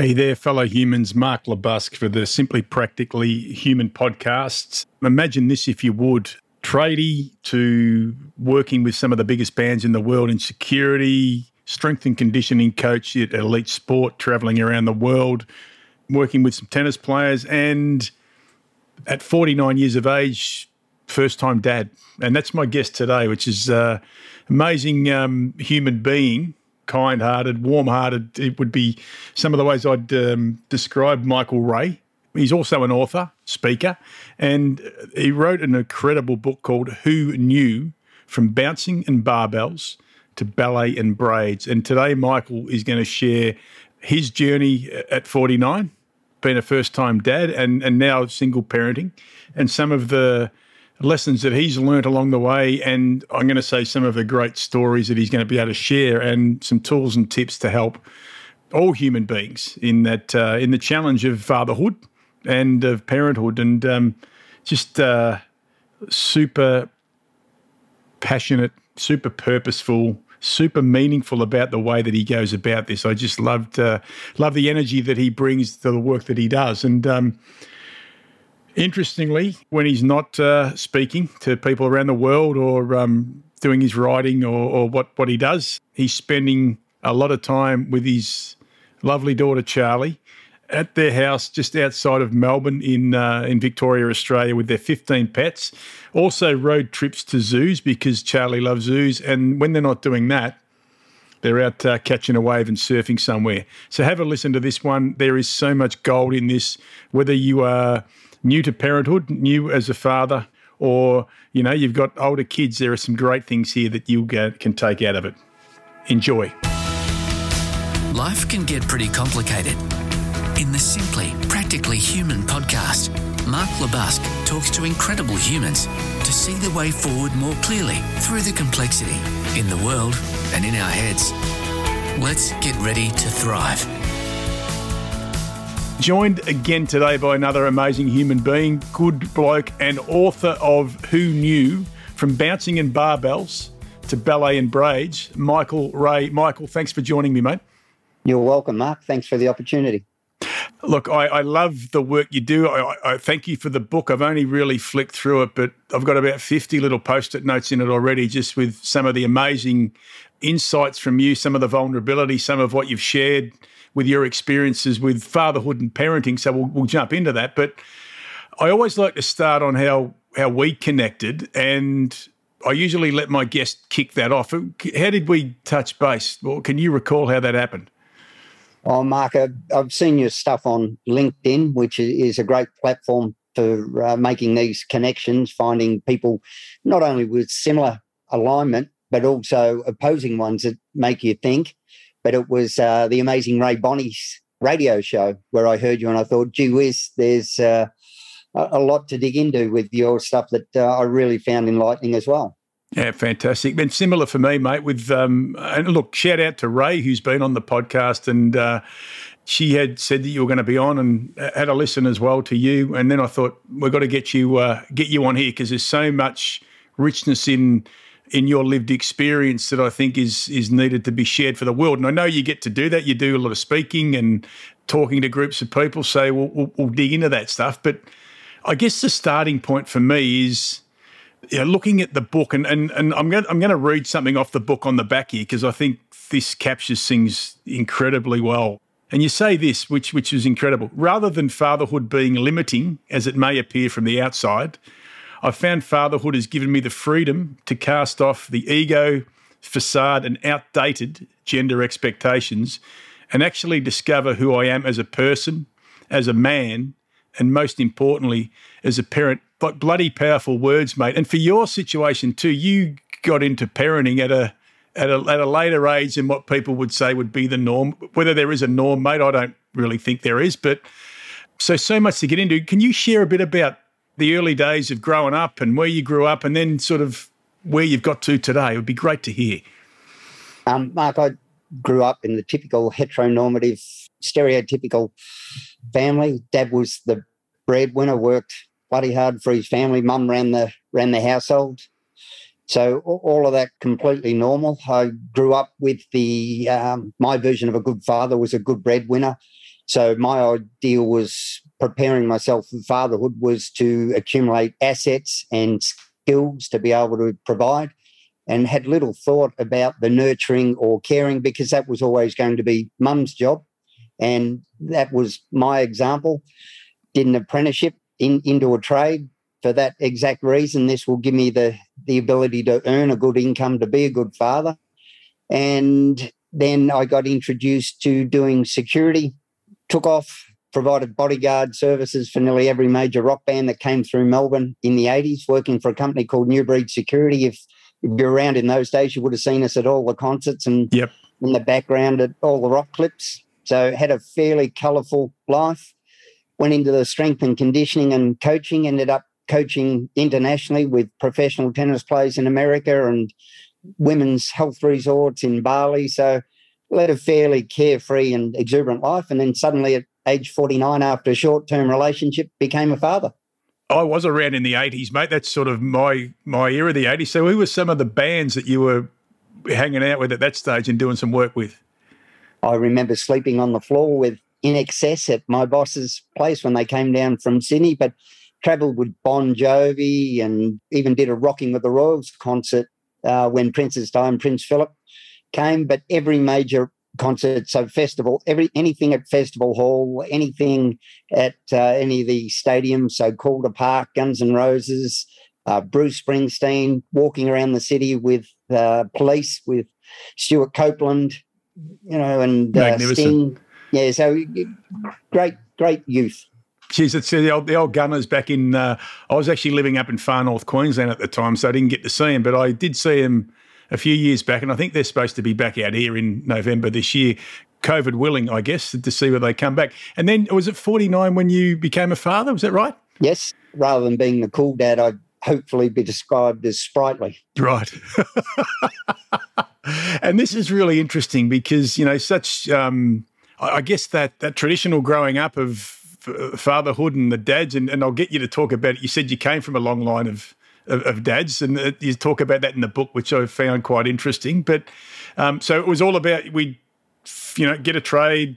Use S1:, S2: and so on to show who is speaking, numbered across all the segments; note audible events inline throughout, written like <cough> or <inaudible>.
S1: Hey there, fellow humans. Mark LeBusque for the Simply Practically Human podcasts. Imagine this, if you would tradie to working with some of the biggest bands in the world in security, strength and conditioning coach at elite sport, traveling around the world, working with some tennis players, and at 49 years of age, first time dad. And that's my guest today, which is uh, amazing um, human being, kind hearted, warm hearted. It would be some of the ways I'd um, describe Michael Ray. He's also an author, speaker, and he wrote an incredible book called Who Knew From Bouncing and Barbells to Ballet and Braids. And today, Michael is going to share his journey at 49, being a first time dad and, and now single parenting, and some of the lessons that he's learned along the way. And I'm going to say some of the great stories that he's going to be able to share and some tools and tips to help all human beings in that uh, in the challenge of fatherhood and of parenthood and um, just uh, super passionate, super purposeful, super meaningful about the way that he goes about this. I just loved uh, love the energy that he brings to the work that he does. And um, interestingly, when he's not uh, speaking to people around the world or um, doing his writing or, or what what he does, he's spending a lot of time with his lovely daughter Charlie at their house just outside of Melbourne in uh, in Victoria, Australia, with their 15 pets. Also, road trips to zoos because Charlie loves zoos, and when they're not doing that, they're out uh, catching a wave and surfing somewhere. So have a listen to this one. There is so much gold in this. Whether you are new to parenthood, new as a father, or you know you've got older kids, there are some great things here that you can take out of it. Enjoy.
S2: Life can get pretty complicated in the Simply Practically Human podcast, Mark LeBusque talks to incredible humans to see the way forward more clearly through the complexity in the world and in our heads. Let's get ready to thrive.
S1: Joined again today by another amazing human being, good bloke, and author of Who Knew From Bouncing and Barbells to Ballet and Braids, Michael Ray. Michael, thanks for joining me, mate.
S3: You're welcome, Mark. Thanks for the opportunity.
S1: Look, I, I, love the work you do. I, I, thank you for the book. I've only really flicked through it, but I've got about 50 little post it notes in it already, just with some of the amazing insights from you, some of the vulnerability, some of what you've shared with your experiences with fatherhood and parenting. So we'll, we'll jump into that. But I always like to start on how, how we connected. And I usually let my guest kick that off. How did we touch base? Well, can you recall how that happened?
S3: Oh, Mark, I've seen your stuff on LinkedIn, which is a great platform for uh, making these connections, finding people not only with similar alignment, but also opposing ones that make you think. But it was uh, the amazing Ray Bonnie's radio show where I heard you, and I thought, gee whiz, there's uh, a lot to dig into with your stuff that uh, I really found enlightening as well.
S1: Yeah, fantastic. Been similar for me, mate. With um, and look, shout out to Ray who's been on the podcast, and uh, she had said that you were going to be on, and had a listen as well to you. And then I thought we've got to get you uh, get you on here because there's so much richness in in your lived experience that I think is is needed to be shared for the world. And I know you get to do that. You do a lot of speaking and talking to groups of people. So we'll, we'll, we'll dig into that stuff. But I guess the starting point for me is you know, looking at the book, and, and, and I'm going I'm going to read something off the book on the back here because I think this captures things incredibly well. And you say this, which which is incredible. Rather than fatherhood being limiting, as it may appear from the outside, I've found fatherhood has given me the freedom to cast off the ego, facade, and outdated gender expectations, and actually discover who I am as a person, as a man, and most importantly, as a parent like bloody powerful words, mate. And for your situation too, you got into parenting at a at a at a later age than what people would say would be the norm. Whether there is a norm, mate, I don't really think there is. But so so much to get into. Can you share a bit about the early days of growing up and where you grew up, and then sort of where you've got to today? It would be great to hear.
S3: Um, Mark, I grew up in the typical heteronormative, stereotypical family. Dad was the breadwinner, worked bloody hard for his family. Mum ran the ran the household. So all of that completely normal. I grew up with the um, my version of a good father was a good breadwinner. So my ideal was preparing myself for fatherhood was to accumulate assets and skills to be able to provide and had little thought about the nurturing or caring because that was always going to be mum's job. And that was my example. Did an apprenticeship in, into a trade for that exact reason. This will give me the, the ability to earn a good income to be a good father. And then I got introduced to doing security, took off, provided bodyguard services for nearly every major rock band that came through Melbourne in the 80s, working for a company called New Breed Security. If, if you're around in those days, you would have seen us at all the concerts and
S1: yep.
S3: in the background at all the rock clips. So had a fairly colourful life. Went into the strength and conditioning and coaching, ended up coaching internationally with professional tennis players in America and women's health resorts in Bali. So led a fairly carefree and exuberant life. And then suddenly at age 49, after a short term relationship, became a father.
S1: I was around in the 80s, mate. That's sort of my my era, the 80s. So who were some of the bands that you were hanging out with at that stage and doing some work with?
S3: I remember sleeping on the floor with INXS at my boss's place when they came down from Sydney, but travelled with Bon Jovi and even did a Rocking with the Royals concert uh, when Prince's time, Prince Philip came. But every major concert, so festival, every anything at Festival Hall, anything at uh, any of the stadiums, so Calder Park, Guns N' Roses, uh, Bruce Springsteen, walking around the city with uh, police, with Stewart Copeland, you know, and uh, Sting. Yeah, so great, great youth.
S1: Geez, it's the old, the old Gunners back in. Uh, I was actually living up in far north Queensland at the time, so I didn't get to see him, but I did see him a few years back, and I think they're supposed to be back out here in November this year. COVID willing, I guess, to see where they come back. And then was it 49 when you became a father? Was that right?
S3: Yes. Rather than being the cool dad, I'd hopefully be described as sprightly.
S1: Right. <laughs> and this is really interesting because, you know, such, um, I guess that, that traditional growing up of fatherhood and the dads, and, and I'll get you to talk about it. You said you came from a long line of of, of dads, and you talk about that in the book, which I found quite interesting. But um, so it was all about we, you know, get a trade,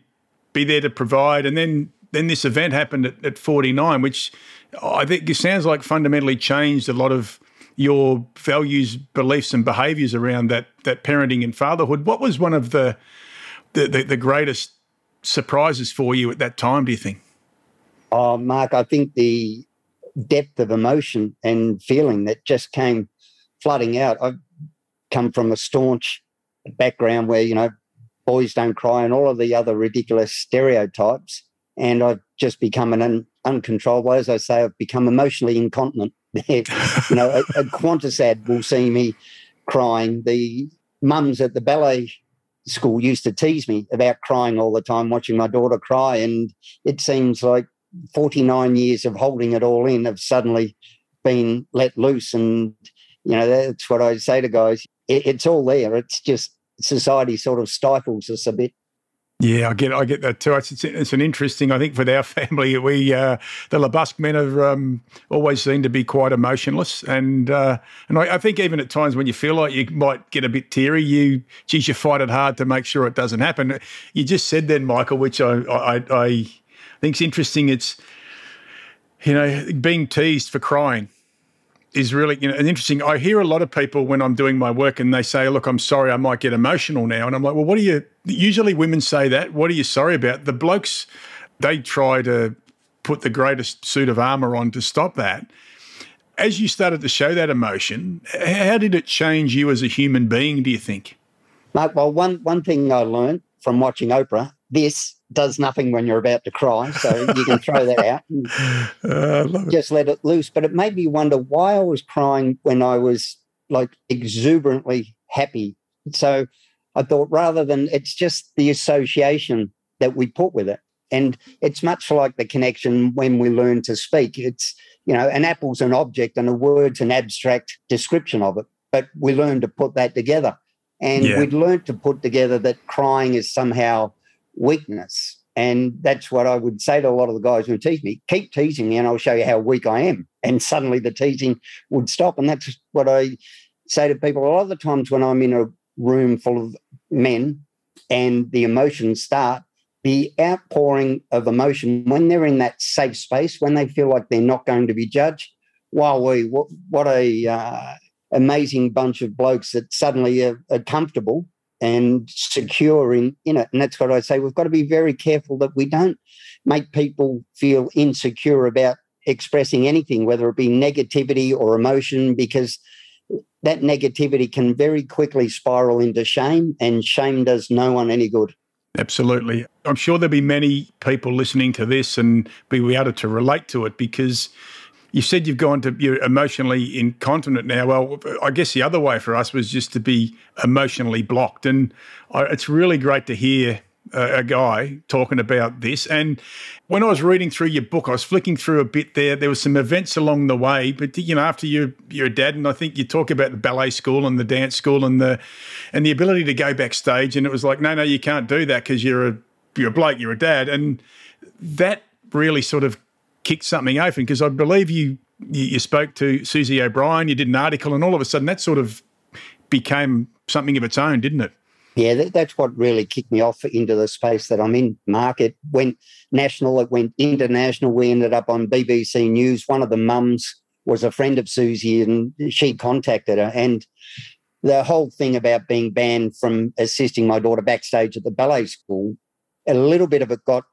S1: be there to provide, and then then this event happened at, at 49, which I think it sounds like fundamentally changed a lot of your values, beliefs, and behaviours around that that parenting and fatherhood. What was one of the the, the, the greatest surprises for you at that time? Do you think?
S3: Oh, Mark, I think the depth of emotion and feeling that just came flooding out. I've come from a staunch background where, you know, boys don't cry and all of the other ridiculous stereotypes. And I've just become an un- uncontrollable, as I say, I've become emotionally incontinent. <laughs> you know, a, a Qantas ad will see me crying. The mums at the ballet school used to tease me about crying all the time, watching my daughter cry. And it seems like 49 years of holding it all in have suddenly been let loose. And, you know, that's what I say to guys. It, it's all there. It's just society sort of stifles us a bit.
S1: Yeah, I get I get that too. It's, it's, it's, an interesting. I think for our <laughs> family, we uh, the LeBusque men have um, always seemed to be quite emotionless, and uh, and I, I, think even at times when you feel like you might get a bit teary, you geez, you fight it hard to make sure it doesn't happen. You just said then, Michael, which I I, I think it's interesting. It's you know being teased for crying is really you know interesting. I hear a lot of people when I'm doing my work and they say, "Look, I'm sorry, I might get emotional now," and I'm like, "Well, what are you?" Usually, women say that. What are you sorry about? The blokes they try to put the greatest suit of armor on to stop that. As you started to show that emotion, how did it change you as a human being? Do you think?
S3: Mark, well, one one thing I learned from watching Oprah, this does nothing when you're about to cry. So you can throw that out. <laughs> Uh, just let it loose. But it made me wonder why I was crying when I was like exuberantly happy. So I thought rather than it's just the association that we put with it. And it's much like the connection when we learn to speak. It's, you know, an apple's an object and a word's an abstract description of it. But we learn to put that together. And yeah. we'd learned to put together that crying is somehow weakness. And that's what I would say to a lot of the guys who tease me keep teasing me, and I'll show you how weak I am. And suddenly the teasing would stop. And that's what I say to people a lot of the times when I'm in a room full of men and the emotions start, the outpouring of emotion when they're in that safe space, when they feel like they're not going to be judged. Wow, we what, what a uh, amazing bunch of blokes that suddenly are, are comfortable and secure in, in it. And that's what I say. We've got to be very careful that we don't make people feel insecure about expressing anything, whether it be negativity or emotion, because that negativity can very quickly spiral into shame, and shame does no one any good.
S1: Absolutely. I'm sure there'll be many people listening to this and be able to relate to it because you said you've gone to you're emotionally incontinent now. Well, I guess the other way for us was just to be emotionally blocked, and it's really great to hear a guy talking about this. And when I was reading through your book, I was flicking through a bit there. There were some events along the way, but you know, after you you're a dad, and I think you talk about the ballet school and the dance school and the and the ability to go backstage, and it was like, no, no, you can't do that because you're a you're a bloke, you're a dad, and that really sort of kicked something open because I believe you, you spoke to Susie O'Brien, you did an article, and all of a sudden that sort of became something of its own, didn't it?
S3: Yeah, that, that's what really kicked me off into the space that I'm in. Market went national, it went international. We ended up on BBC News. One of the mums was a friend of Susie, and she contacted her. And the whole thing about being banned from assisting my daughter backstage at the ballet school, a little bit of it got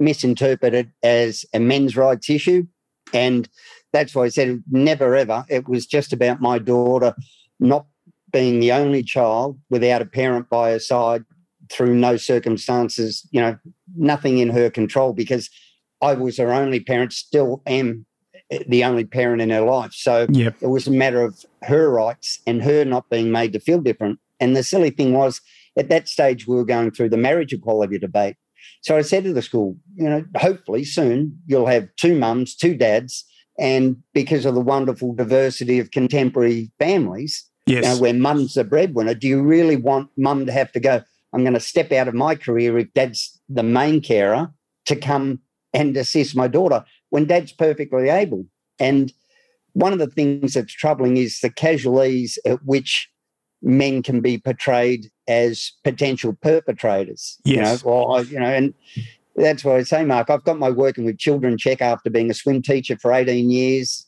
S3: misinterpreted as a men's rights issue. And that's why I said never ever. It was just about my daughter not being the only child without a parent by her side through no circumstances, you know, nothing in her control because I was her only parent, still am the only parent in her life. So yep. it was a matter of her rights and her not being made to feel different. And the silly thing was, at that stage, we were going through the marriage equality debate. So I said to the school, you know, hopefully soon you'll have two mums, two dads. And because of the wonderful diversity of contemporary families, yes. you know, where mum's the breadwinner, do you really want mum to have to go, I'm going to step out of my career if dad's the main carer to come and assist my daughter when dad's perfectly able? And one of the things that's troubling is the casual ease at which men can be portrayed as potential perpetrators.
S1: Yes.
S3: You know, or, you know, and that's what I say, Mark. I've got my working with children check after being a swim teacher for 18 years.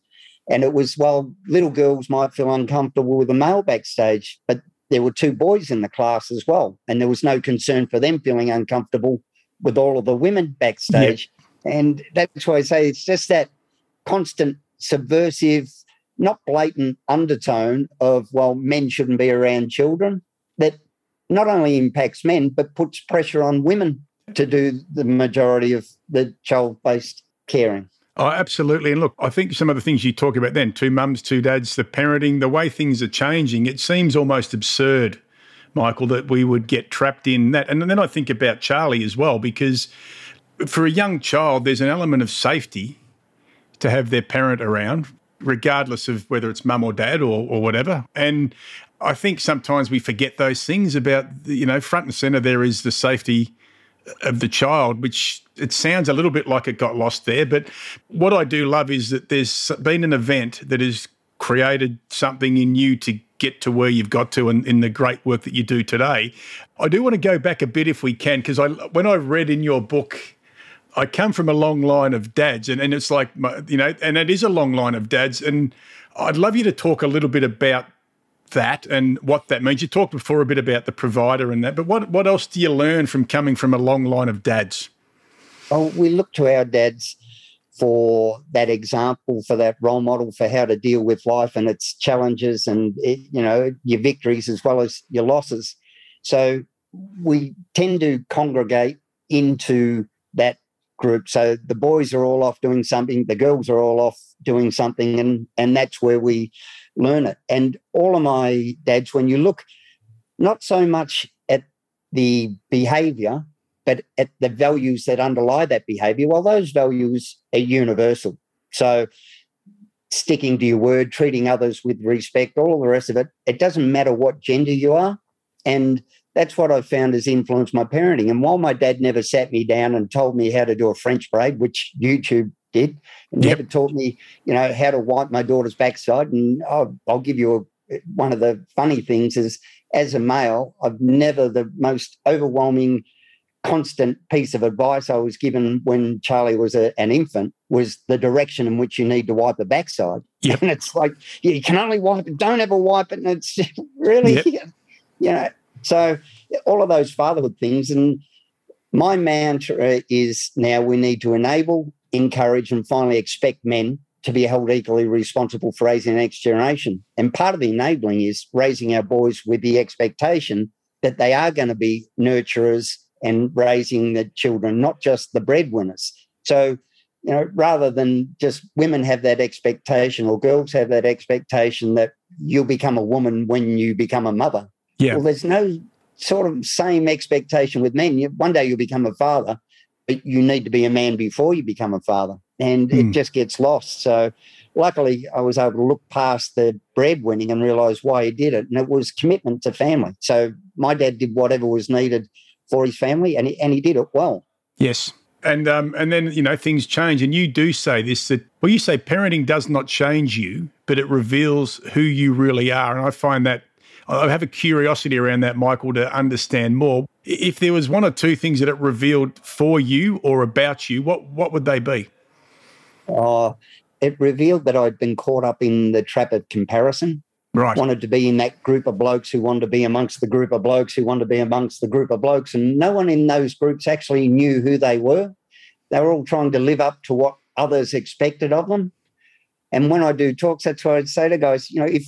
S3: And it was, well, little girls might feel uncomfortable with a male backstage, but there were two boys in the class as well. And there was no concern for them feeling uncomfortable with all of the women backstage. Yep. And that's why I say it's just that constant subversive not blatant undertone of, well, men shouldn't be around children that not only impacts men, but puts pressure on women to do the majority of the child based caring.
S1: Oh, absolutely. And look, I think some of the things you talk about then two mums, two dads, the parenting, the way things are changing, it seems almost absurd, Michael, that we would get trapped in that. And then I think about Charlie as well, because for a young child, there's an element of safety to have their parent around regardless of whether it's mum or dad or, or whatever. And I think sometimes we forget those things about, you know, front and center there is the safety of the child, which it sounds a little bit like it got lost there. But what I do love is that there's been an event that has created something in you to get to where you've got to in, in the great work that you do today. I do want to go back a bit if we can, because I when I read in your book I come from a long line of dads, and, and it's like, you know, and it is a long line of dads. And I'd love you to talk a little bit about that and what that means. You talked before a bit about the provider and that, but what, what else do you learn from coming from a long line of dads?
S3: Well, we look to our dads for that example, for that role model, for how to deal with life and its challenges and, you know, your victories as well as your losses. So we tend to congregate into that group. So the boys are all off doing something, the girls are all off doing something, and and that's where we learn it. And all of my dads, when you look not so much at the behavior, but at the values that underlie that behavior, well, those values are universal. So sticking to your word, treating others with respect, all the rest of it, it doesn't matter what gender you are. And that's what I found has influenced my parenting. And while my dad never sat me down and told me how to do a French braid, which YouTube did, and yep. never taught me, you know, how to wipe my daughter's backside. And I'll, I'll give you a, one of the funny things is as a male, I've never the most overwhelming constant piece of advice I was given when Charlie was a, an infant was the direction in which you need to wipe the backside. <laughs> Yep. And it's like, you can only wipe it, don't ever wipe it. And it's <laughs> really, yep. <laughs> you know, so all of those fatherhood things. And my mantra is now we need to enable, encourage, and finally expect men to be held equally responsible for raising the next generation. And part of the enabling is raising our boys with the expectation that they are going to be nurturers and raising the children, not just the breadwinners. So, you know, rather than just women have that expectation or girls have that expectation that you'll become a woman when you become a mother.
S1: Yeah.
S3: Well, there's no sort of same expectation with men. You, one day you'll become a father, but you need to be a man before you become a father. And mm. it hmm. just gets lost. So, luckily, I was able to look past the breadwinning and realize why he did it. And it was commitment to family. So, my dad did whatever was needed for his family, and he, and he did it well.
S1: Yes. And um, and then you know things change, and you do say this that well, you say parenting does not change you, but it reveals who you really are, and I find that I have a curiosity around that, Michael, to understand more. If there was one or two things that it revealed for you or about you, what what would they be?
S3: Uh, it revealed that I'd been caught up in the trap of comparison.
S1: Right.
S3: Wanted to be in that group of blokes who wanted to be amongst the group of blokes who wanted to be amongst the group of blokes. And no one in those groups actually knew who they were. They were all trying to live up to what others expected of them. And when I do talks, that's what I'd say to guys, you know, if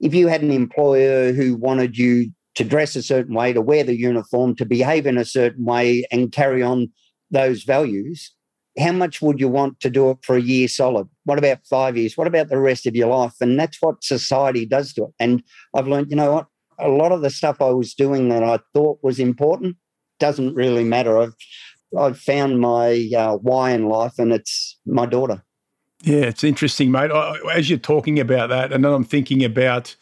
S3: if you had an employer who wanted you to dress a certain way, to wear the uniform, to behave in a certain way and carry on those values, how much would you want to do it for a year solid? What about five years? What about the rest of your life? And that's what society does to it. And I've learned, you know what? A lot of the stuff I was doing that I thought was important doesn't really matter. I've I've found my uh, why in life, and it's my daughter.
S1: Yeah, it's interesting, mate. As you're talking about that, and then I'm thinking about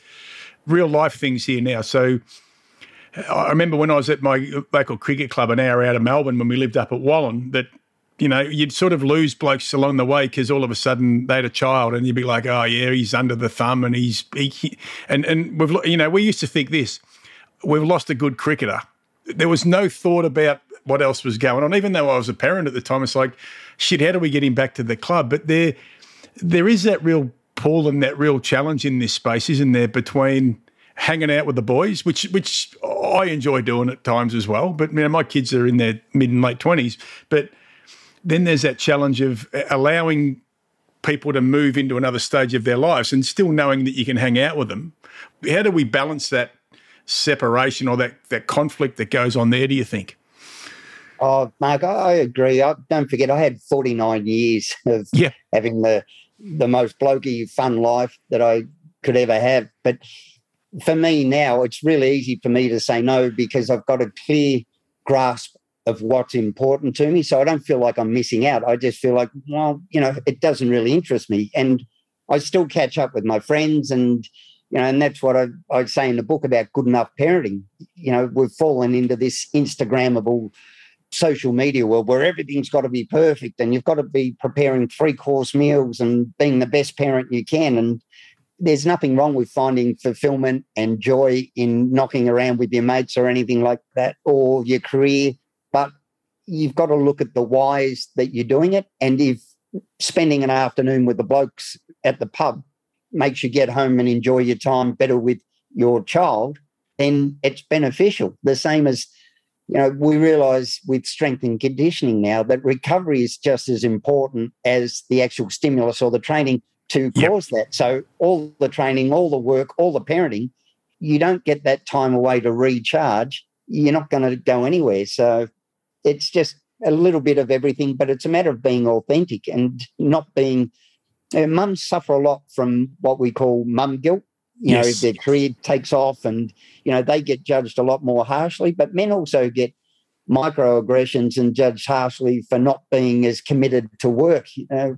S1: real life things here now. So I remember when I was at my local cricket club an hour out of Melbourne when we lived up at Wallan that you know, you'd sort of lose blokes along the way because all of a sudden they had a child, and you'd be like, "Oh yeah, he's under the thumb, and he's he, and and we've you know we used to think this, we've lost a good cricketer. There was no thought about what else was going on. Even though I was a parent at the time, it's like, shit, how do we get him back to the club? But there, there is that real pull and that real challenge in this space, isn't there, between hanging out with the boys, which which I enjoy doing at times as well. But you know, my kids are in their mid and late twenties, but then there's that challenge of allowing people to move into another stage of their lives and still knowing that you can hang out with them. How do we balance that separation or that, that conflict that goes on there, do you think?
S3: Oh, Mark, I agree. I, don't forget, I had 49 years of yeah. having the the most blokey, fun life that I could ever have. But for me now, it's really easy for me to say no because I've got a clear grasp of what's important to me. So I don't feel like I'm missing out. I just feel like, well, you know, it doesn't really interest me. And I still catch up with my friends and you know, and that's what I, I say in the book about good enough parenting. You know, we've fallen into this Instagrammable social media world where everything's got to be perfect and you've got to be preparing three course meals and being the best parent you can. And there's nothing wrong with finding fulfillment and joy in knocking around with your mates or anything like that or your career but you've got to look at the whys that you're doing it. And if spending an afternoon with the blokes at the pub makes you get home and enjoy your time better with your child, then it's beneficial. The same as, you know, we realize with strength and conditioning now that recovery is just as important as the actual stimulus or the training to yep. cause that. So all the training, all the work, all the parenting, you don't get that time away to recharge. You're not going to go anywhere. So it's just a little bit of everything, but it's a matter of being authentic and not being. Mums suffer a lot from what we call mum guilt. You yes. know, their career takes off and, you know, they get judged a lot more harshly, but men also get microaggressions and judged harshly for not being as committed to work. You know,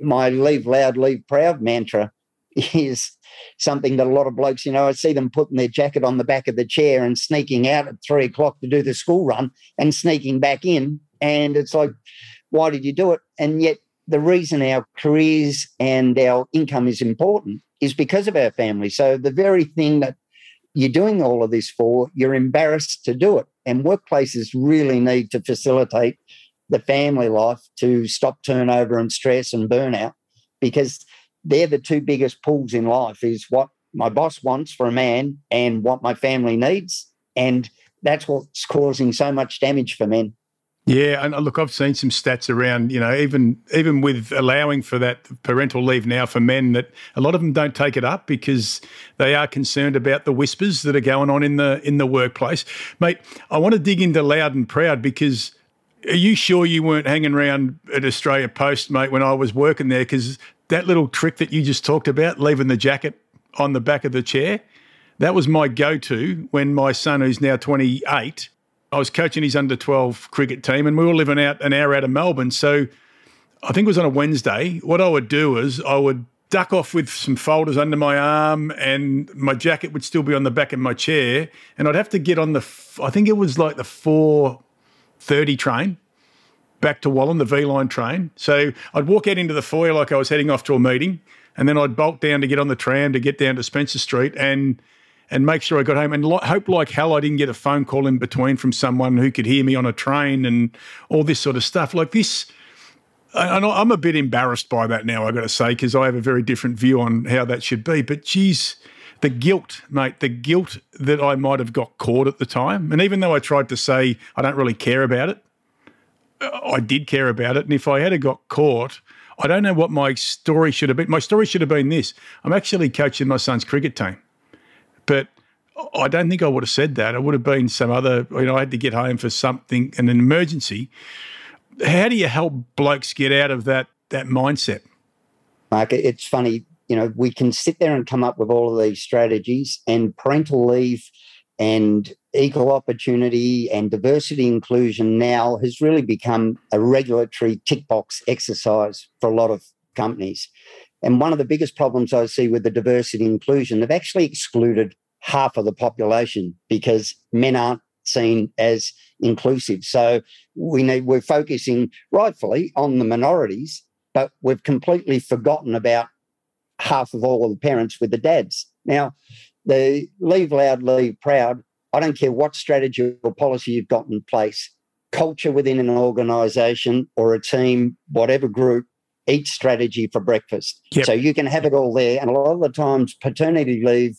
S3: my leave loud, leave proud mantra <laughs> is something that a lot of blokes, you know, I see them putting their jacket on the back of the chair and sneaking out at three o'clock to do the school run and sneaking back in. And it's like, why did you do it? And yet, the reason our careers and our income is important is because of our family. So, the very thing that you're doing all of this for, you're embarrassed to do it. And workplaces really need to facilitate the family life to stop turnover and stress and burnout because they're the two biggest pulls in life is what my boss wants for a man and what my family needs. And that's what's causing so much damage for men.
S1: Yeah, and uh, look, I've seen some stats around, you know, even even with allowing for that parental leave now for men, that a lot of them don't take it up because they are concerned about the whispers that are going on in the in the workplace. Mate, I want to dig into loud and proud because are you sure you weren't hanging around at Australia Post, mate, when I was working there? Because that little trick that you just talked about, leaving the jacket on the back of the chair, that was my go-to when my son, who's now 28 I was coaching his under 12 cricket team and we were living out an hour out of Melbourne. So I think it was on a Wednesday. What I would do is I would duck off with some folders under my arm and my jacket would still be on the back of my chair. And I'd have to get on the, I think it was like the 4.30 train back to Wallan, the V/Line train. So I'd walk out into the foyer like I was heading off to a meeting. And then I'd bolt down to get on the tram to get down to Spencer Street. And and make sure I got home and lo- hope like hell I didn't get a phone call in between from someone who could hear me on a train and all this sort of stuff. Like this, I, I'm a bit embarrassed by that now, I've got to say, because I have a very different view on how that should be. But geez, the guilt, mate, the guilt that I might have got caught at the time. And even though I tried to say I don't really care about it, I did care about it. And if I had got caught, I don't know what my story should have been. My story should have been this I'm actually coaching my son's cricket team. But I don't think I would have said that. It would have been some other, you know, I had to get home for something, an emergency. How do you help blokes get out of that that mindset?
S3: Mark, it's funny, you know, we can sit there and come up with all of these strategies and parental leave and equal opportunity and diversity inclusion now has really become a regulatory tick box exercise for a lot of companies. And one of the biggest problems I see with the diversity inclusion, they've actually excluded half of the population because men aren't seen as inclusive. So we need we're focusing rightfully on the minorities, but we've completely forgotten about half of all of the parents with the dads. Now, the leave loud, leave proud. I don't care what strategy or policy you've got in place, culture within an organization or a team, whatever group, eat strategy for breakfast. Yep. So you can have it all there. And a lot of the times, paternity leave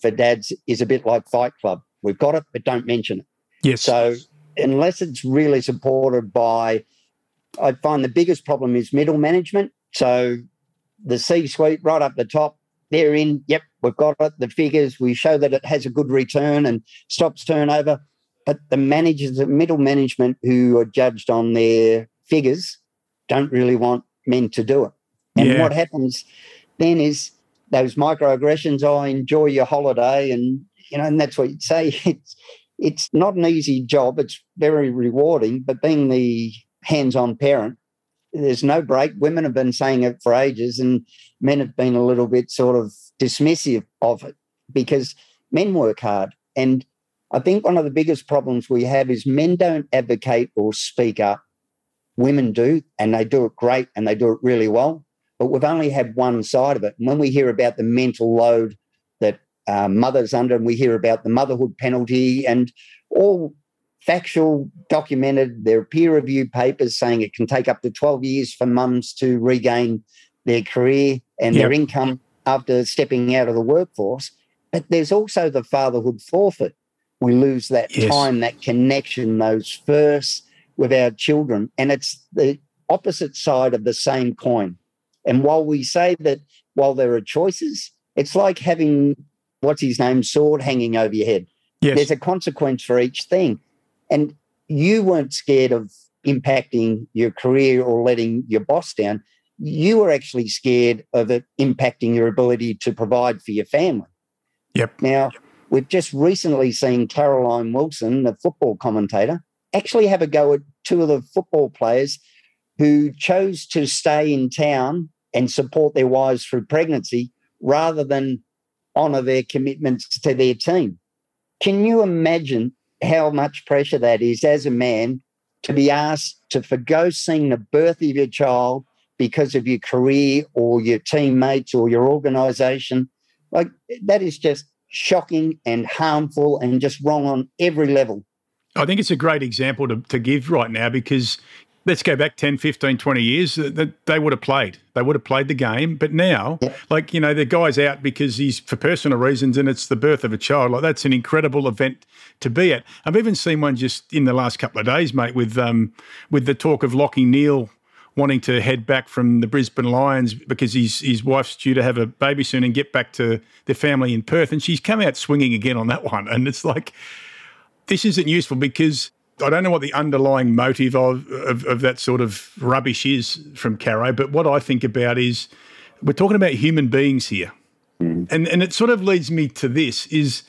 S3: for dads is a bit like Fight Club. We've got it, but don't mention it.
S1: Yes.
S3: So unless it's really supported by, I find the biggest problem is middle management. So the C suite right up the top, they're in, yep, we've got it, the figures, we show that it has a good return and stops turnover. But the managers, the middle management who are judged on their figures don't really want men to do it. And yeah. what happens then is those microaggressions, oh, enjoy your holiday. And, you know, and that's what you'd say. <laughs> It's, it's not an easy job. It's very rewarding, but being the hands on parent, there's no break. Women have been saying it for ages, and men have been a little bit sort of dismissive of it because men work hard. And I think one of the biggest problems we have is men don't advocate or speak up Women do, and they do it great and they do it really well. But we've only had one side of it. And when we hear about the mental load that uh, mothers under, and we hear about the motherhood penalty and all factual, documented, there are peer reviewed papers saying it can take up to 12 years for mums to regain their career and yep. their income after stepping out of the workforce. But there's also the fatherhood forfeit. We lose that yes. time, that connection, those first with our children. And it's the opposite side of the same coin. And while we say that while there are choices, it's like having what's his name sword hanging over your head. Yes. There's a consequence for each thing. And you weren't scared of impacting your career or letting your boss down. You were actually scared of it impacting your ability to provide for your family.
S1: Yep.
S3: Now, we've just recently seen Caroline Wilson, the football commentator, actually have a go at two of the football players who chose to stay in town and support their wives through pregnancy rather than honour their commitments to their team. Can you imagine how much pressure that is as a man to be asked to forego seeing the birth of your child because of your career or your teammates or your organisation? Like that is just shocking and harmful and just wrong on every level.
S1: I think it's a great example to, to give right now because let's go back 10, 15, 20 years, that they would have played. They would have played the game. But now, yeah. like, you know, the guy's out because he's for personal reasons and it's the birth of a child. Like, that's an incredible event to be at. I've even seen one just in the last couple of days, mate, with um, with the talk of Lachie Neale wanting to head back from the Brisbane Lions because his his wife's due to have a baby soon and get back to their family in Perth, and she's come out swinging again on that one, and it's like this isn't useful because I don't know what the underlying motive of, of, of that sort of rubbish is from Caro, but what I think about is we're talking about human beings here. Mm. And and it sort of leads me to this is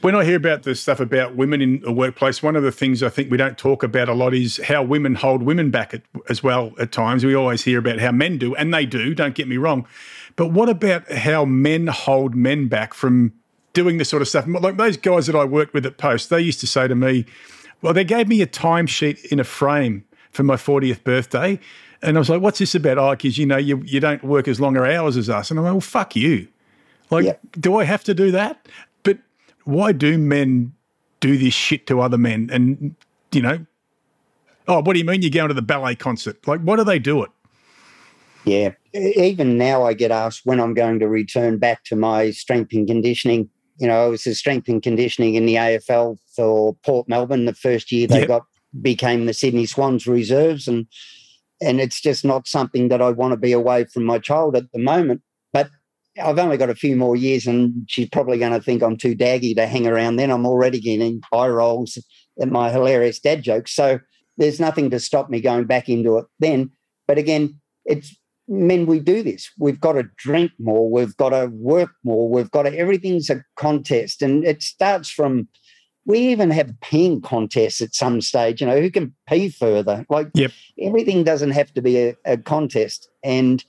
S1: when I hear about the stuff about women in the workplace, one of the things I think we don't talk about a lot is how women hold women back at, as well at times. We always hear about how men do, and they do, don't get me wrong. But what about how men hold men back from doing this sort of stuff? Like those guys that I worked with at Post, they used to say to me, well, they gave me a timesheet in a frame for my 40th birthday. And I was like, what's this about? Oh, because, you know, you, you don't work as longer hours as us. And I'm like, well, fuck you. Like, yeah. do I have to do that? But why do men do this shit to other men? And, you know, oh, what do you mean you're going to the ballet concert? Like, why do they do it?
S3: Yeah. Even now, I get asked when I'm going to return back to my strength and conditioning you know, I was a strength and conditioning in the AFL for Port Melbourne the first year they yep. got became the Sydney Swans reserves and and it's just not something that I want to be away from my child at the moment. But I've only got a few more years and she's probably going to think I'm too daggy to hang around then. I'm already getting eye rolls at my hilarious dad jokes. So there's nothing to stop me going back into it then. But again, it's men, we do this. We've got to drink more. We've got to work more. We've got to, everything's a contest. And it starts from, we even have peeing contests at some stage, you know, who can pee further. Like yep. everything doesn't have to be a, a contest. And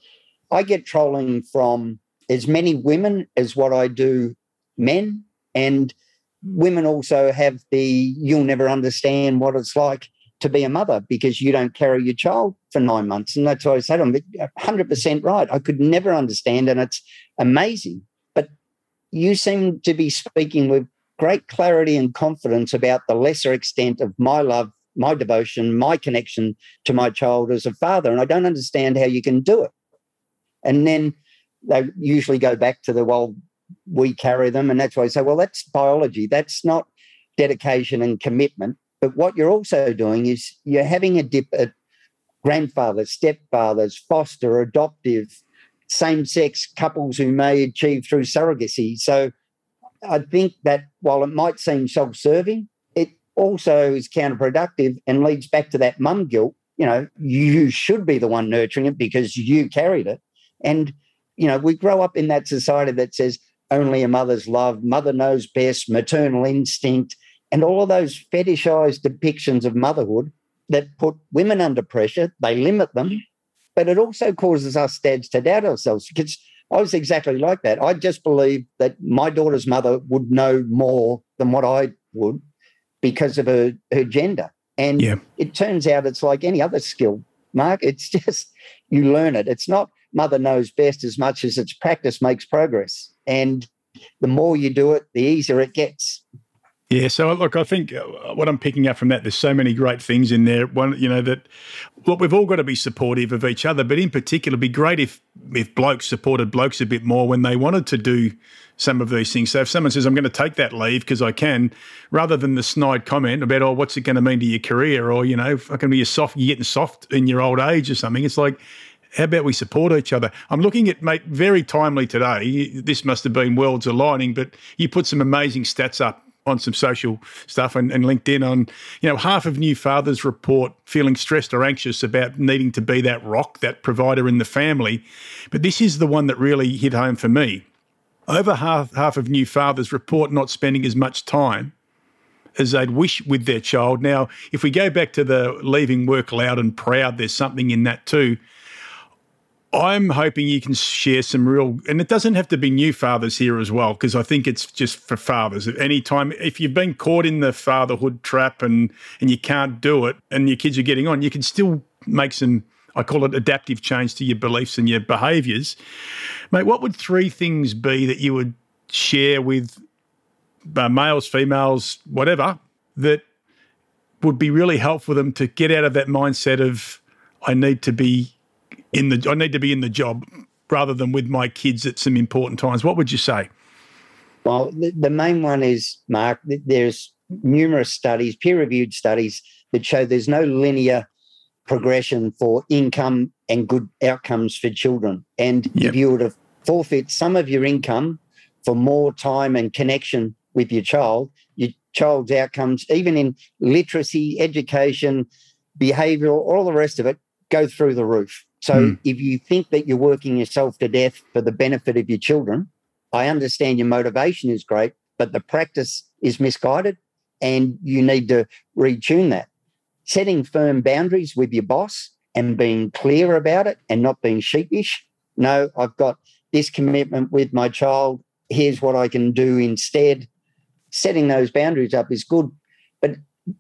S3: I get trolling from as many women as what I do men. And women also have the, you'll never understand what it's like to be a mother because you don't carry your child for nine months. And that's why I said I'm 100% right. I could never understand, and it's amazing. But you seem to be speaking with great clarity and confidence about the lesser extent of my love, my devotion, my connection to my child as a father. And I don't understand how you can do it. And then they usually go back to the, well, we carry them. And that's why I say, well, that's biology. That's not dedication and commitment. But what you're also doing is you're having a dip at grandfathers, stepfathers, foster, adoptive, same sex couples who may achieve through surrogacy. So I think that while it might seem self serving, it also is counterproductive and leads back to that mum guilt. You know, you should be the one nurturing it because you carried it. And, you know, we grow up in that society that says only a mother's love, mother knows best, maternal instinct, and all of those fetishized depictions of motherhood that put women under pressure, they limit them, but it also causes us dads to doubt ourselves because I was exactly like that. I just believed that my daughter's mother would know more than what I would because of her, her gender. And yeah. it turns out it's like any other skill, Mark. It's <laughs> just you learn it. It's not mother knows best as much as it's practice makes progress. And the more you do it, the easier it gets.
S1: Yeah, so look, I think uh, what I'm picking up from that, there's so many great things in there. One, you know, that look, we've all got to be supportive of each other, but in particular, it'd be great if if blokes supported blokes a bit more when they wanted to do some of these things. So if someone says, "I'm going to take that leave because I can," rather than the snide comment about, "Oh, what's it going to mean to your career?" or you know, "Fucking be a soft, you're getting soft in your old age or something," it's like how about we support each other? I'm looking at, mate, very timely today. This must have been worlds aligning, but you put some amazing stats up on some social stuff and, and LinkedIn on, you know, half of new fathers report feeling stressed or anxious about needing to be that rock, that provider in the family. But this is the one that really hit home for me. Over half, half of new fathers report not spending as much time as they'd wish with their child. Now, if we go back to the leaving work loud and proud, there's something in that too. I'm hoping you can share some real, and it doesn't have to be new fathers here as well, because I think it's just for fathers. At any time, if you've been caught in the fatherhood trap and and you can't do it, and your kids are getting on, you can still make some. I call it adaptive change to your beliefs and your behaviours, mate. What would three things be that you would share with uh, males, females, whatever, that would be really helpful for them to get out of that mindset of I need to be in the I need to be in the job rather than with my kids at some important times. What would you say?
S3: Well, the, the main one is Mark. There's numerous studies, peer-reviewed studies that show there's no linear progression for income and good outcomes for children. And yep. if you were to forfeit some of your income for more time and connection with your child, your child's outcomes, even in literacy, education, behavioral, all the rest of it, go through the roof. So mm. if you think that you're working yourself to death for the benefit of your children, I understand your motivation is great, but the practice is misguided and you need to retune that. Setting firm boundaries with your boss and being clear about it and not being sheepish. No, I've got this commitment with my child. Here's what I can do instead. Setting those boundaries up is good, but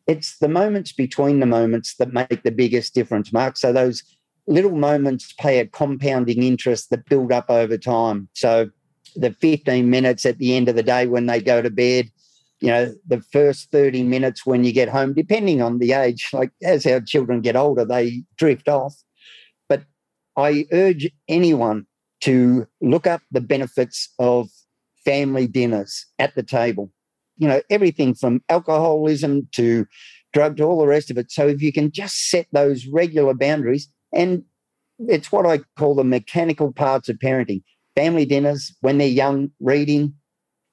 S3: it's the moments between the moments that make the biggest difference, Mark. So those little moments pay a compounding interest that build up over time. So the 15 minutes at the end of the day when they go to bed, you know, the first 30 minutes when you get home, depending on the age, <laughs> like as our children get older, they drift off. But I urge anyone to look up the benefits of family dinners at the table. You know, everything from alcoholism to drug to all the rest of it. So if you can just set those regular boundaries, and it's what I call the mechanical parts of parenting family dinners when they're young, reading,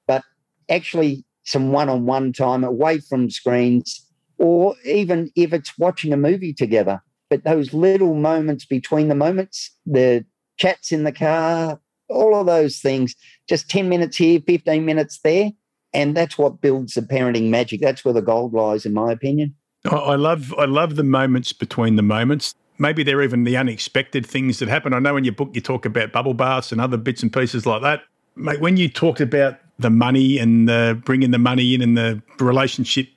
S3: but actually some one on one time away from screens, or even if it's watching a movie together. But those little moments between the moments, the chats in the car, all of those things, just 10 minutes here, 15 minutes there. And that's what builds the parenting magic. That's where the gold lies, in my opinion.
S1: I love I love the moments between the moments maybe they're even the unexpected things that happen. I know in your book you talk about bubble baths and other bits and pieces like that. Mate, when you talked about the money and the bringing the money in and the relationship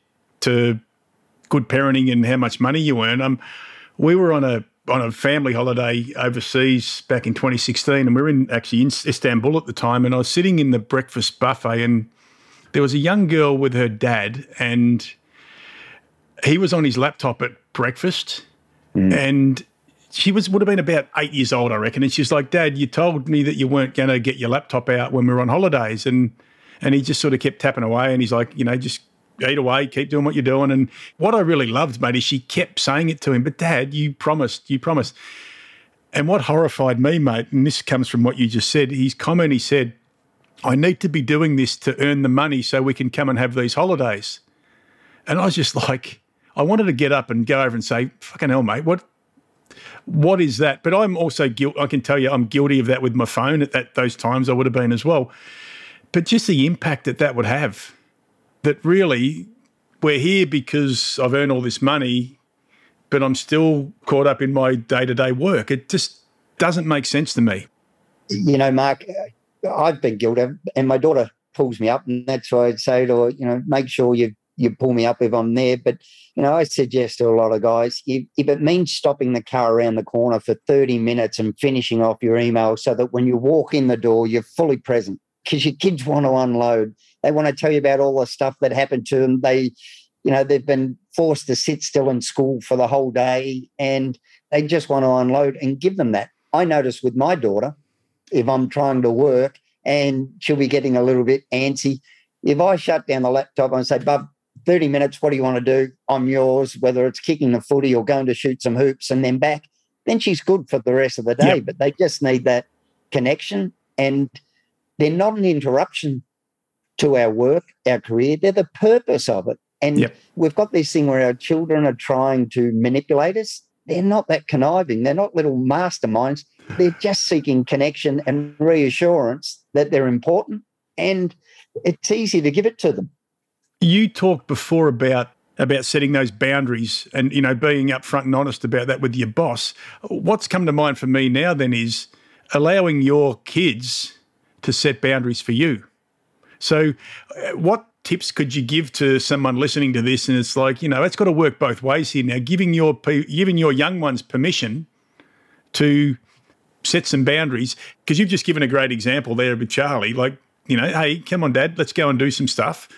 S1: to good parenting and how much money you earn, um, we were on a on a family holiday overseas back in 2016, and we were in actually in Istanbul at the time, and I was sitting in the breakfast buffet, and there was a young girl with her dad, and he was on his laptop at breakfast Mm. And she was would have been about eight years old, I reckon. And she's like, Dad, you told me that you weren't going to get your laptop out when we were on holidays. And and he just sort of kept tapping away. And he's like, you know, just eat away, keep doing what you're doing. And what I really loved, mate, is she kept saying it to him. But Dad, you promised, you promised. And what horrified me, mate, and this comes from what you just said, his comment, he said, I need to be doing this to earn the money so we can come and have these holidays. And I was just <laughs> like, I wanted to get up and go over and say, "Fucking hell, mate, what what is that?" But I'm also guilty. I can tell you, I'm guilty of that with my phone at that those times. I would have been as well. But just the impact that that would have. That really, we're here because I've earned all this money, but I'm still caught up in my day to day work. It just doesn't make sense to me.
S3: You know, Mark, I've been guilty, and my daughter pulls me up, and that's why I'd say to her, you know, make sure you you pull me up if I'm there. But you know, I suggest to a lot of guys if, if it means stopping the car around the corner for 30 minutes and finishing off your email so that when you walk in the door, you're fully present because your kids want to unload. They want to tell you about all the stuff that happened to them. They, you know, they've been forced to sit still in school for the whole day and they just want to unload and give them that. I notice with my daughter, if I'm trying to work and she'll be getting a little bit antsy, if I shut down the laptop and say, Bub, 30 minutes, what do you want to do? I'm yours, whether it's kicking the footy or going to shoot some hoops and then back, then she's good for the rest of the day. Yep. But they just need that connection. And they're not an interruption to our work, our career. They're the purpose of it. And yep. we've got this thing where our children are trying to manipulate us. They're not that conniving. They're not little masterminds. They're just seeking connection and reassurance that they're important. And it's easy to give it to them.
S1: You talked before about about setting those boundaries and you know being upfront and honest about that with your boss. What's come to mind for me now then is allowing your kids to set boundaries for you. So, uh, what tips could you give to someone listening to this? And it's like you know, it's got to work both ways here. Now, giving your giving your young ones permission to set some boundaries because you've just given a great example there with Charlie. Like you know, hey, come on, dad, let's go and do some stuff.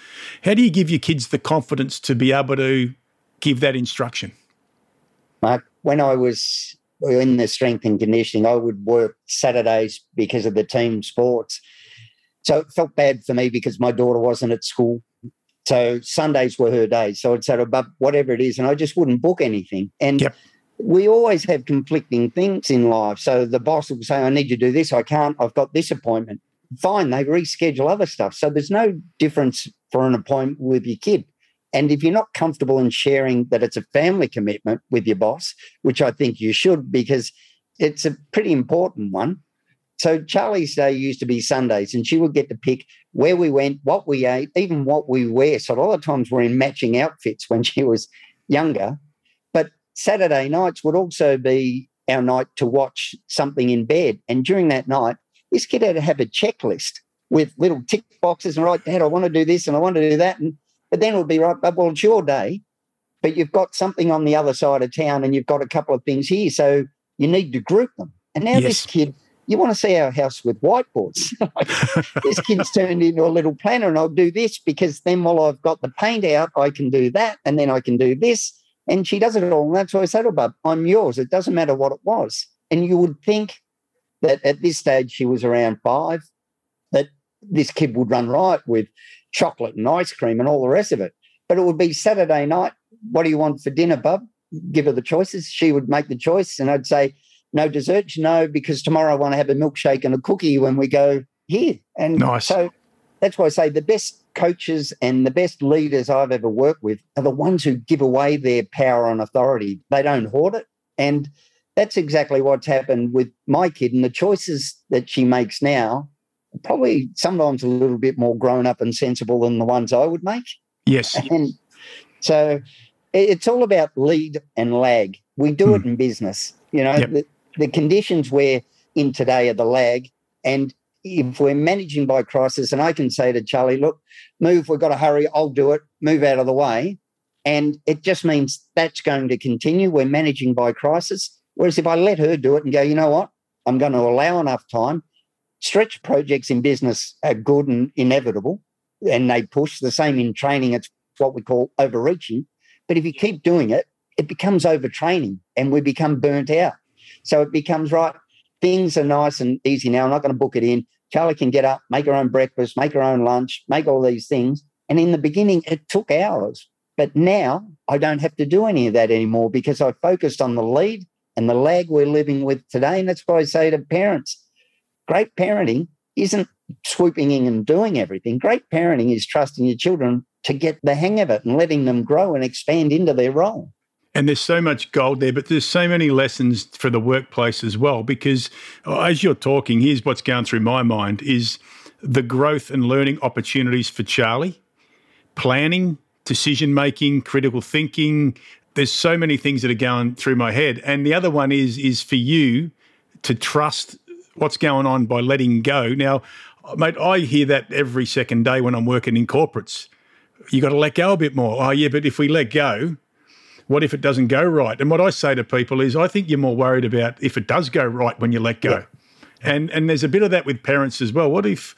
S1: How do you give your kids the confidence to be able to give that instruction?
S3: Mark, when I was in the strength and conditioning, I would work Saturdays because of the team sports. So it felt bad for me because my daughter wasn't at school. So Sundays were her days. So I'd say, but whatever it is, and I just wouldn't book anything. And yep. we always have conflicting things in life. So the boss will say, I need you to do this. I can't. I've got this appointment. Fine, they reschedule other stuff. So there's no difference for an appointment with your kid. And if you're not comfortable in sharing that it's a family commitment with your boss, which I think you should, because it's a pretty important one. So Charlie's day used to be Sundays, and she would get to pick where we went, what we ate, even what we wear. So a lot of times we're in matching outfits when she was younger. But Saturday nights would also be our night to watch something in bed. And during that night, this kid had to have a checklist with little tick boxes and right, Dad, I want to do this and I want to do that. And but then it would be right, well, it's your day, but you've got something on the other side of town and you've got a couple of things here. So you need to group them. And now yes. this kid, you want to see our house with whiteboards. <laughs> this kid's turned into a little planner and I'll do this because then while I've got the paint out, I can do that and then I can do this. And she does it all. And that's why I said, oh, Bub, I'm yours. It doesn't matter what it was. And you would think that at this stage she was around five, that this kid would run riot with chocolate and ice cream and all the rest of it. But it would be Saturday night. What do you want for dinner, bub? Give her the choices. She would make the choice. And I'd say, no desserts, no, because tomorrow I want to have a milkshake and a cookie when we go here. And nice. so that's why I say the best coaches and the best leaders I've ever worked with are the ones who give away their power and authority. They don't hoard it. And that's exactly what's happened with my kid and the choices that she makes now probably sometimes a little bit more grown up and sensible than the ones I would make.
S1: Yes. <laughs>
S3: And so it's all about lead and lag. We do mm. it in business. You know, yep. the, the conditions we're in today are the lag. And if we're managing by crisis, and I can say to Charlie, look, move, we've got to hurry, I'll do it, move out of the way. And it just means that's going to continue. We're managing by crisis. Whereas if I let her do it and go, you know what, I'm going to allow enough time, stretch projects in business are good and inevitable, and they push. The same in training, it's what we call overreaching. But if you keep doing it, it becomes overtraining and we become burnt out. So it becomes right. Things are nice and easy now. I'm not going to book it in. Charlie can get up, make her own breakfast, make her own lunch, make all these things. And in the beginning, it took hours. But now I don't have to do any of that anymore because I focused on the lead and the lag we're living with today. And that's why I say to parents, Great parenting isn't swooping in and doing everything. Great parenting is trusting your children to get the hang of it and letting them grow and expand into their role.
S1: And there's so much gold there, but there's so many lessons for the workplace as well. Because uh, as you're talking, here's what's going through my mind is the growth and learning opportunities for Charlie, planning, decision making, critical thinking. There's so many things that are going through my head. And the other one is is for you to trust what's going on by letting go. Now, mate, I hear that every second day when I'm working in corporates. You got to let go a bit more. Oh, yeah, but if we let go, what if it doesn't go right? And what I say to people is, I think you're more worried about if it does go right when you let go. Yeah. And and there's a bit of that with parents as well. What if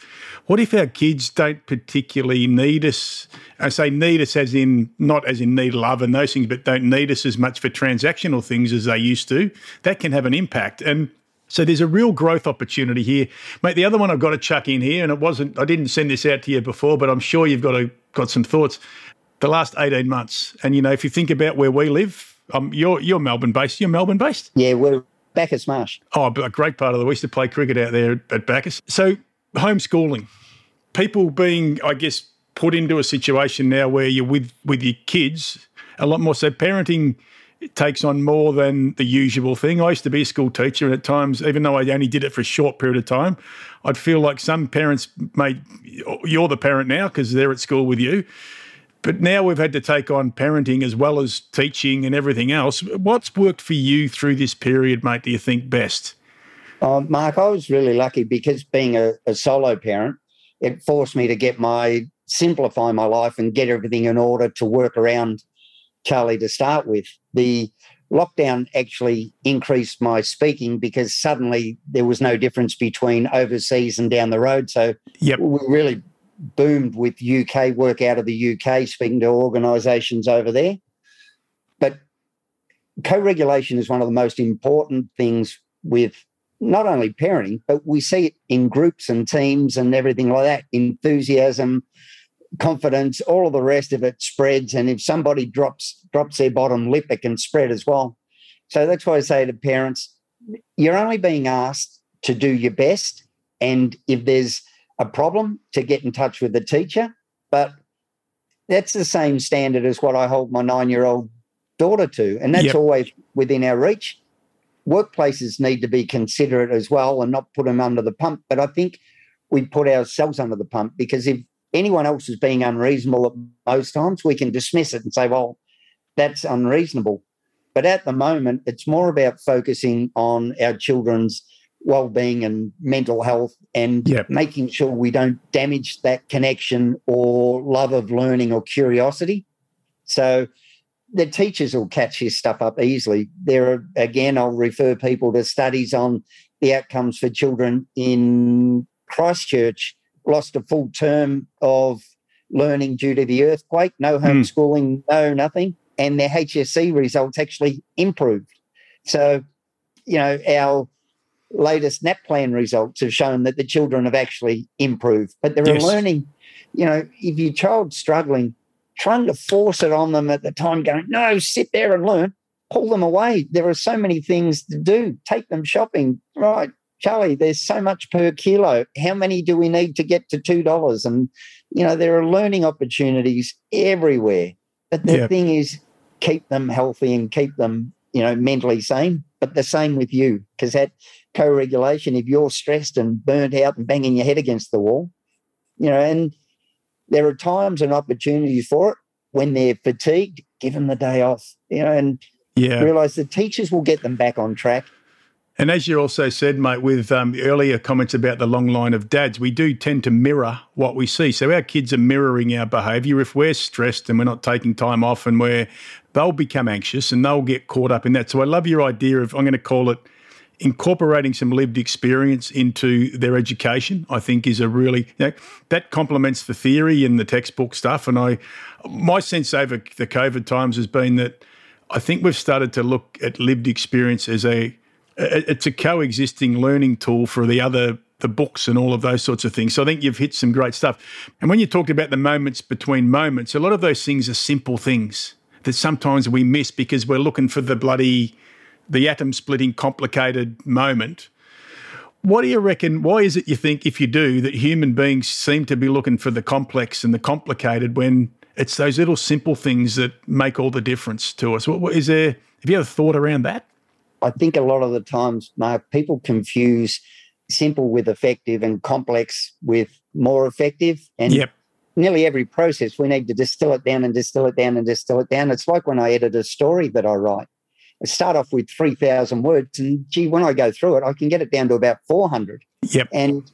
S1: what if our kids don't particularly need us? I say need us as in not as in need love and those things, but don't need us as much for transactional things as they used to. That can have an impact. And so there's a real growth opportunity here, mate. The other one I've got to chuck in here, and it wasn't. I didn't send this out to you before, but I'm sure you've got a, got some thoughts. The last 18 months, and you know, if you think about where we live, um, you're you're Melbourne based. You're Melbourne based.
S3: Yeah, we're Bacchus Marsh.
S1: Oh, a great part of the. We used to play cricket out there at Bacchus. So homeschooling, people being, I guess, put into a situation now where you're with with your kids a lot more. So parenting takes on more than the usual thing. I used to be a school teacher, and at times, even though I only did it for a short period of time, I'd feel like some parents made you're the parent now because they're at school with you. But now we've had to take on parenting as well as teaching and everything else. What's worked for you through this period, mate, do you think best?
S3: Uh, Mark, I was really lucky because being a, a solo parent, it forced me to get my simplify my life and get everything in order to work around Charlie to start with. The lockdown actually increased my speaking because suddenly there was no difference between overseas and down the road. So
S1: yep.
S3: we really boomed with UK work out of the UK, speaking to organisations over there. But co-regulation is one of the most important things with not only parenting, but we see it in groups and teams and everything like that. Enthusiasm, confidence, all of the rest of it spreads. And if somebody drops drops their bottom lip, it can spread as well. So that's why I say to parents, you're only being asked to do your best. And if there's a problem, to get in touch with the teacher. But that's the same standard as what I hold my nine-year-old daughter to. And that's yep. always within our reach. Workplaces need to be considerate as well and not put them under the pump. But I think we put ourselves under the pump because if anyone else is being unreasonable at most times, we can dismiss it and say, well, that's unreasonable. But at the moment, it's more about focusing on our children's well-being and mental health and
S1: yep.
S3: making sure we don't damage that connection or love of learning or curiosity. So the teachers will catch this stuff up easily. There are again, I'll refer people to studies on the outcomes for children in Christchurch lost a full term of learning due to the earthquake, no hmm. homeschooling, mm. no nothing, and their HSC results actually improved. So, you know, our latest NAPLAN results have shown that the children have actually improved, but they're yes. learning. You know, if your child's struggling, trying to force it on them at the time, going, no, sit there and learn, pull them away. There are so many things to do. Take them shopping, right? Charlie, there's so much per kilo. How many do we need to get to $2? And, you know, there are learning opportunities everywhere. But the yep. thing is, keep them healthy and keep them, you know, mentally sane. But the same with you, because that co regulation, if you're stressed and burnt out and banging your head against the wall, you know, and there are times and opportunities for it when they're fatigued, give them the day off, you know, and
S1: yeah.
S3: realize the teachers will get them back on track
S1: and as you also said, mate, with um, earlier comments about the long line of dads, we do tend to mirror what we see. So our kids are mirroring our behaviour. If we're stressed and we're not taking time off, and we're, they'll become anxious and they'll get caught up in that. So I love your idea of I'm going to call it incorporating some lived experience into their education. I think is a really you know, that complements the theory and the textbook stuff. And I, my sense over the COVID times has been that I think we've started to look at lived experience as a it's a coexisting learning tool for the other the books and all of those sorts of things. So I think you've hit some great stuff. And when you talked about the moments between moments, a lot of those things are simple things that sometimes we miss because we're looking for the bloody the atom splitting complicated moment. What do you reckon? Why is it you think, if you do, that human beings seem to be looking for the complex and the complicated when it's those little simple things that make all the difference to us? What, what is there? Have you ever thought around that?
S3: I think a lot of the times, Mark, people confuse simple with effective and complex with more effective. And
S1: yep.
S3: Nearly every process, we need to distill it down and distill it down and distill it down. It's like when I edit a story that I write. I start off with 3,000 words, and gee, when I go through it, I can get it down to about 400.
S1: Yep.
S3: And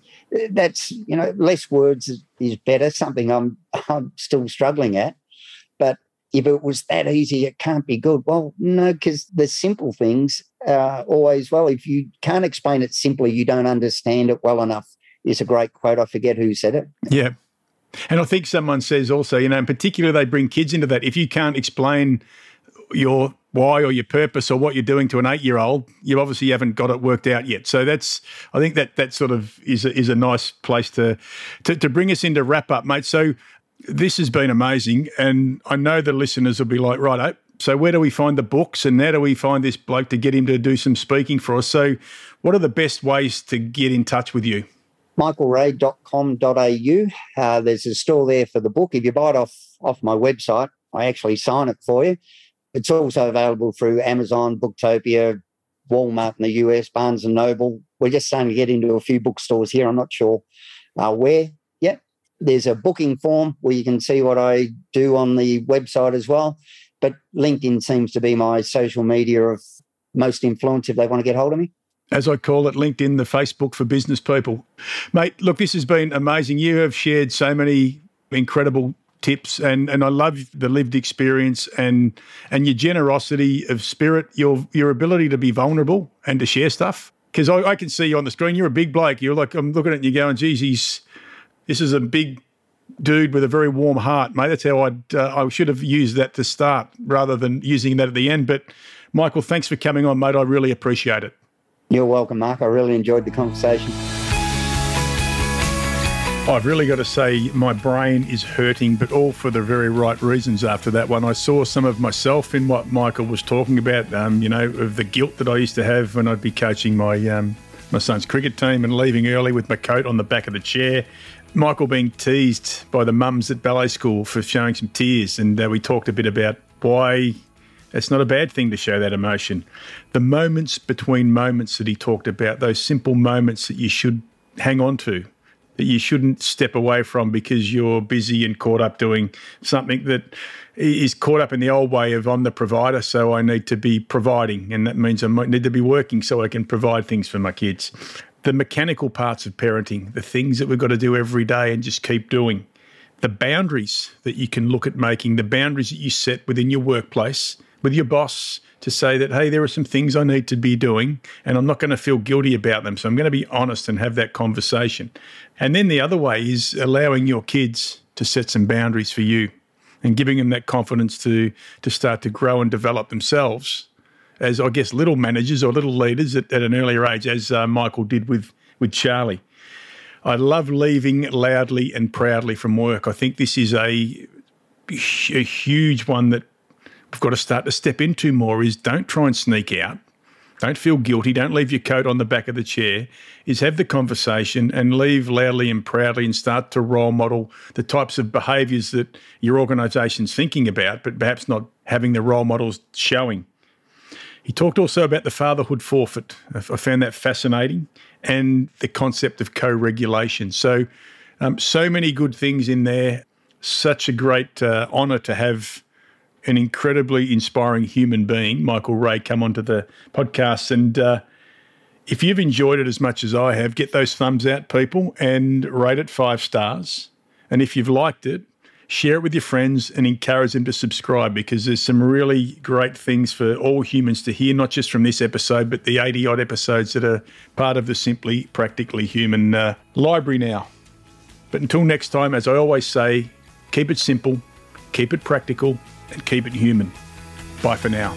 S3: that's, you know, less words is, is better, something I'm, <laughs> I'm still struggling at. But if it was that easy, it can't be good. Well, no, because the simple things uh, always well. If you can't explain it simply, you don't understand it well enough. Is a great quote. I forget who said it.
S1: Yeah. And I think someone says also, you know, in particular, they bring kids into that. If you can't explain your why or your purpose or what you're doing to an eight year old, you obviously haven't got it worked out yet. So that's, I think that that sort of is a, is a nice place to, to, to bring us into wrap up, mate. So this has been amazing. And I know the listeners will be like, right, oh, so where do we find the books and how do we find this bloke to get him to do some speaking for us? So what are the best ways to get in touch with you?
S3: michaelray.com.au. Uh, there's a store there for the book. If you buy it off, off my website, I actually sign it for you. It's also available through Amazon, Booktopia, Walmart in the US, Barnes and Noble. We're just starting to get into a few bookstores here. I'm not sure uh, where yet. There's a booking form where you can see what I do on the website as well. But LinkedIn seems to be my social media of most influence if they want to get hold of me.
S1: As I call it, LinkedIn, the Facebook for business people. Mate, look, this has been amazing. You have shared so many incredible tips, and and I love the lived experience and and your generosity of spirit, your your ability to be vulnerable and to share stuff. Because I, I, can see you on the screen. You're a big bloke. You're like I'm looking at you going, geez, he's this is a big dude with a very warm heart, mate. That's how I'd uh, I should have used that to start rather than using that at the end. But Michael, thanks for coming on, mate. I really appreciate it.
S3: You're welcome, Mark. I really enjoyed the conversation.
S1: I've really got to say, my brain is hurting, but all for the very right reasons after that one. I saw some of myself in what Michael was talking about, um, you know, of the guilt that I used to have when I'd be coaching my, um, my son's cricket team and leaving early with my coat on the back of the chair. Michael being teased by the mums at ballet school for showing some tears, and uh, we talked a bit about why it's not a bad thing to show that emotion. The moments between moments that he talked about, those simple moments that you should hang on to that you shouldn't step away from because you're busy and caught up doing something that is caught up in the old way of I'm the provider, so I need to be providing, and that means I need to be working so I can provide things for my kids. The mechanical parts of parenting, the things that we've got to do every day and just keep doing, the boundaries that you can look at making, the boundaries that you set within your workplace with your boss, to say that, hey, there are some things I need to be doing and I'm not going to feel guilty about them. So I'm going to be honest and have that conversation. And then the other way is allowing your kids to set some boundaries for you and giving them that confidence to, to start to grow and develop themselves as, I guess, little managers or little leaders at, at an earlier age, as uh, Michael did with, with Charlie. I love leaving loudly and proudly from work. I think this is a, a huge one that we've got to start to step into more is don't try and sneak out. Don't feel guilty. Don't leave your coat on the back of the chair. Is have the conversation and leave loudly and proudly and start to role model the types of behaviours that your organisation's thinking about, but perhaps not having the role models showing. He talked also about the fatherhood forfeit. I found that fascinating and the concept of co regulation. So, um, so many good things in there. Such a great uh, honour to have an incredibly inspiring human being, Michael Ray, come onto the podcast. And uh, if you've enjoyed it as much as I have, get those thumbs out, people, and rate it five stars. And if you've liked it, share it with your friends and encourage them to subscribe because there's some really great things for all humans to hear, not just from this episode, but the 80 odd episodes that are part of the Simply Practically Human uh, library now. But until next time, as I always say, keep it simple, keep it practical, and keep it human. Bye for now.